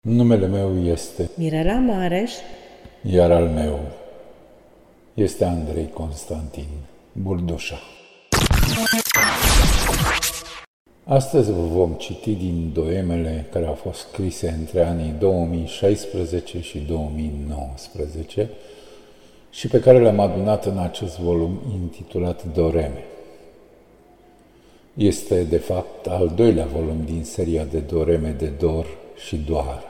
Numele meu este, Mirela Mareș, iar al meu este Andrei Constantin Burdușa. Astăzi vă vom citi din doemele care au fost scrise între anii 2016 și 2019 și pe care le-am adunat în acest volum intitulat Doreme. Este, de fapt, al doilea volum din seria de Doreme de Dor și Doar.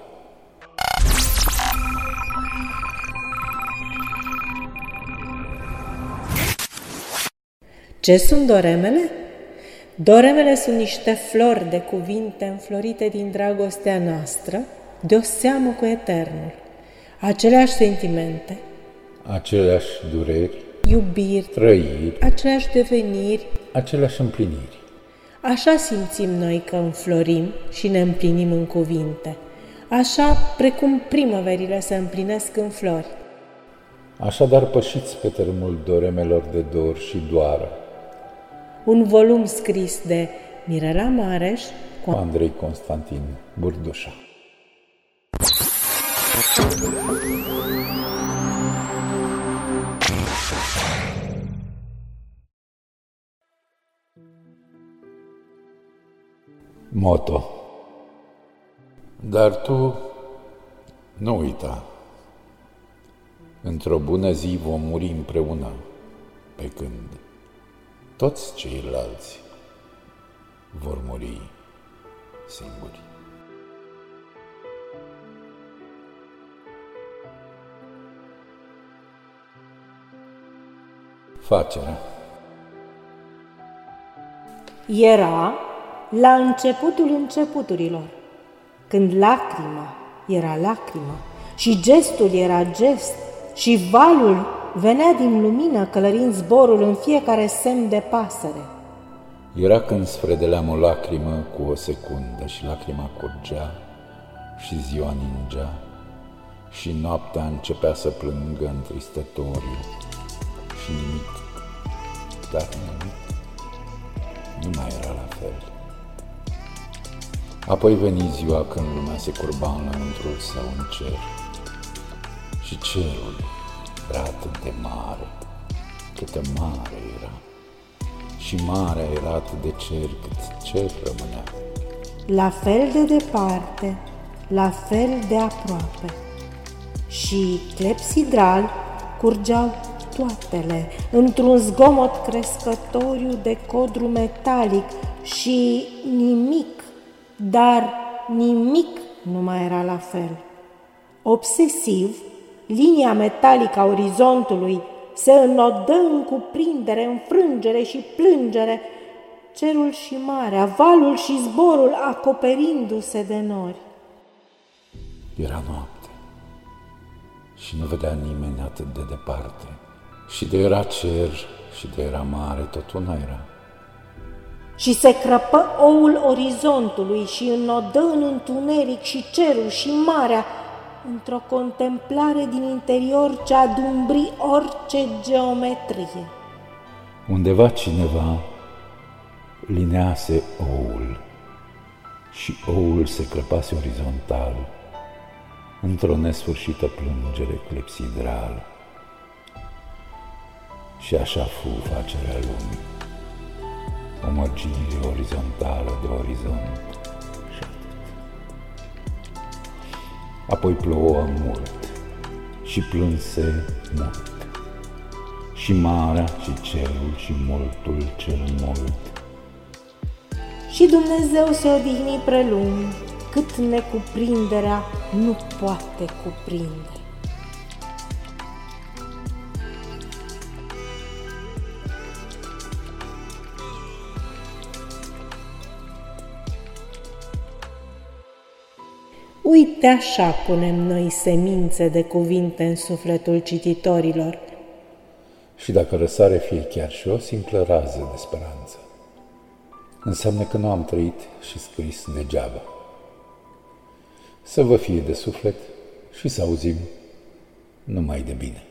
Ce sunt doremele? Doremele sunt niște flori de cuvinte înflorite din dragostea noastră, de o seamă cu Eternul. Aceleași sentimente, Aceleași dureri, iubiri, trăiri, aceleași deveniri, aceleași împliniri. Așa simțim noi că înflorim și ne împlinim în cuvinte, așa precum primăverile se împlinesc în flori. Așadar pășiți pe tărâmul doremelor de dor și doar, Un volum scris de Mirela Mareș cu Andrei Constantin Burdușa. Moto. Dar tu nu uita, într-o bună zi vom muri împreună, pe când toți ceilalți vor muri singuri. Facerea Era la începutul începuturilor, când lacrima era lacrimă și gestul era gest și valul venea din lumină călărind zborul în fiecare semn de pasăre. Era când sfredeleam o lacrimă cu o secundă și lacrima curgea și ziua ningea și noaptea începea să plângă întristătoriu și nimic, dar nimic nu mai era la fel. Apoi veni ziua când lumea se curba înăuntrul său în cer și cerul era atât de mare, cât de mare era și marea era atât de cer cât cer rămânea. La fel de departe, la fel de aproape. Și clepsidral curgeau toatele într-un zgomot crescătoriu de codru metalic și nimic, dar nimic nu mai era la fel. Obsesiv, linia metalică a orizontului se înodă în cuprindere, înfrângere și plângere, cerul și marea, valul și zborul acoperindu-se de nori. Era noapte și nu vedea nimeni atât de departe. Și de era cer și de era mare, tot una era. Și se crăpă oul orizontului și înodă în întuneric și cerul și marea, într-o contemplare din interior ce adumbri orice geometrie. Undeva cineva linease oul și oul se crăpase orizontal într-o nesfârșită plângere clepsidrală. Și așa fu facerea lumii, o mărginire orizontală de orizont și atât. Apoi plouă mult și plânse mult, și marea și cerul și multul cel mult. Și Dumnezeu se odihni prelung, cât necuprinderea nu poate cuprinde. Uite așa punem noi semințe de cuvinte în sufletul cititorilor. Și dacă răsare fie chiar și o simplă rază de speranță, înseamnă că nu am trăit și scris degeaba. Să vă fie de suflet și să auzim numai de bine.